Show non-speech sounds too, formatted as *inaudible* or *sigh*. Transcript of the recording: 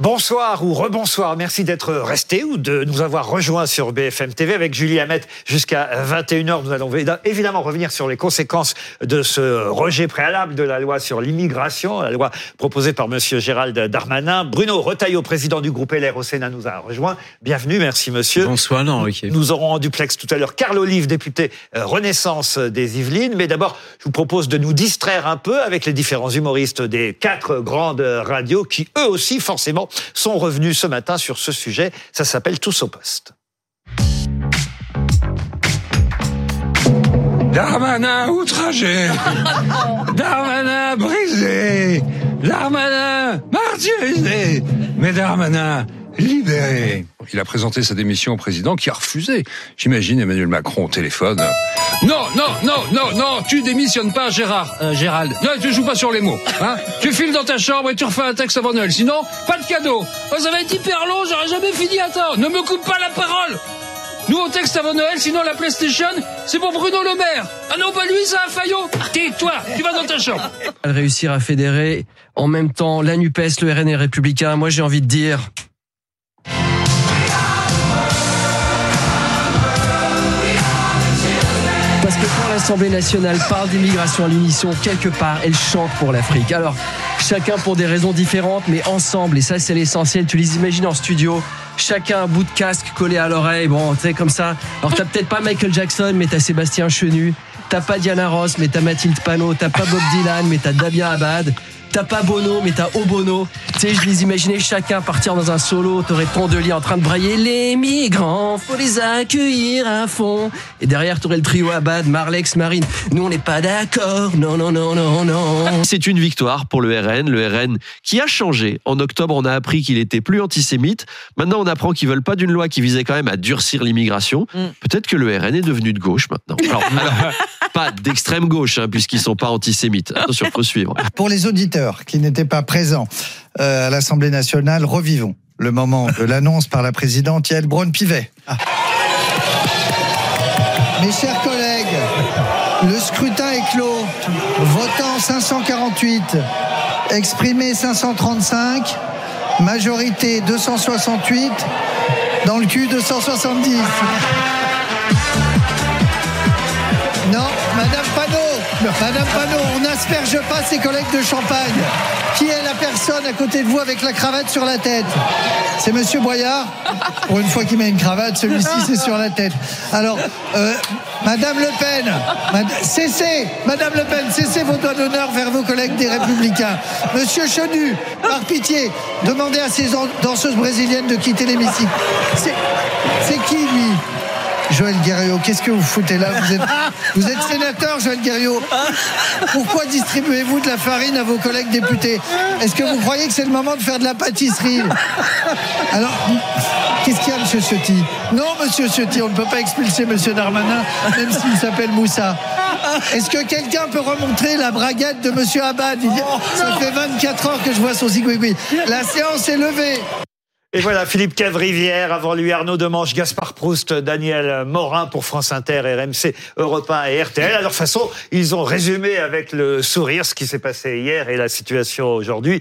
Bonsoir ou rebonsoir. Merci d'être resté ou de nous avoir rejoints sur BFM TV avec Julie Hamet jusqu'à 21h. Nous allons évidemment revenir sur les conséquences de ce rejet préalable de la loi sur l'immigration, la loi proposée par monsieur Gérald Darmanin. Bruno Retailleau, président du groupe LR au Sénat, nous a rejoint. Bienvenue, merci monsieur. Bonsoir, non, Nous aurons en duplex tout à l'heure Carl Olive, député euh, Renaissance des Yvelines. Mais d'abord, je vous propose de nous distraire un peu avec les différents humoristes des quatre grandes radios qui, eux aussi, forcément, sont revenus ce matin sur ce sujet. Ça s'appelle Tous au poste. Darmanin outragé, *laughs* Darmanin brisé, Darmanin martyrisé, mais Darmanin libéré. Il a présenté sa démission au président qui a refusé. J'imagine Emmanuel Macron au téléphone. Non, non, non, non, non, tu démissionnes pas, Gérard, euh, Gérald. Non, tu joues pas sur les mots. Hein tu files dans ta chambre et tu refais un texte avant Noël. Sinon, pas de cadeau. Oh, ça va être hyper long, j'aurais jamais fini. Attends, ne me coupe pas la parole. Nouveau texte avant Noël, sinon la PlayStation, c'est pour Bruno Le Maire. Ah non, pas lui, ça, Fayot. T'es, toi, tu vas dans ta chambre. Réussir à fédérer en même temps la NUPES, le RN et Républicain, moi j'ai envie de dire, l'Assemblée nationale parle d'immigration à l'unisson, quelque part, elle chante pour l'Afrique. Alors, chacun pour des raisons différentes, mais ensemble, et ça c'est l'essentiel, tu les imagines en studio, chacun un bout de casque collé à l'oreille, bon, tu sais, comme ça. Alors, t'as peut-être pas Michael Jackson, mais t'as Sébastien Chenu. T'as pas Diana Ross, mais t'as Mathilde Panot. T'as pas Bob Dylan, mais t'as Dabia Abad. T'as pas Bono, mais t'as Obono. Tu sais, je les imaginais chacun partir dans un solo. T'aurais ton de lit en train de brailler les migrants, faut les accueillir à fond. Et derrière, t'aurais le trio Abad, Marlex, Marine. Nous, on n'est pas d'accord. Non, non, non, non, non. C'est une victoire pour le RN. Le RN qui a changé. En octobre, on a appris qu'il était plus antisémite. Maintenant, on apprend qu'ils veulent pas d'une loi qui visait quand même à durcir l'immigration. Peut-être que le RN est devenu de gauche maintenant. Alors, alors, pas d'extrême gauche, hein, puisqu'ils sont pas antisémites. Attention, faut suivre. Pour les auditeurs qui n'étaient pas présents euh, à l'Assemblée nationale, revivons le moment de l'annonce par la présidente Yael Braun-Pivet. Ah. Mes chers collègues, le scrutin est clos. Votant 548, exprimé 535, majorité 268, dans le cul 270. Madame Panot, Madame Panot, on n'asperge pas ses collègues de Champagne. Qui est la personne à côté de vous avec la cravate sur la tête? C'est Monsieur Boyard? Pour une fois qu'il met une cravate, celui-ci c'est sur la tête. Alors, euh, Madame Le Pen, cessez, Madame Le Pen, cessez vos doigts d'honneur vers vos collègues des Républicains. Monsieur Chenu, par pitié, demandez à ces danseuses brésiliennes de quitter l'hémicycle. C'est qui lui? Joël Guerriot, qu'est-ce que vous foutez là vous êtes, vous êtes sénateur, Joël Guerriot. Pourquoi distribuez-vous de la farine à vos collègues députés Est-ce que vous croyez que c'est le moment de faire de la pâtisserie Alors, qu'est-ce qu'il y a, monsieur Ciotti Non, monsieur Ciotti, on ne peut pas expulser monsieur Darmanin, même s'il s'appelle Moussa. Est-ce que quelqu'un peut remontrer la braguette de monsieur Abad Ça fait 24 heures que je vois son zigouigoui. La séance est levée. Et voilà, Philippe Cavrivière, avant lui Arnaud Demange, Gaspard Proust, Daniel Morin pour France Inter, RMC, Europe 1 et RTL. À leur façon, ils ont résumé avec le sourire ce qui s'est passé hier et la situation aujourd'hui.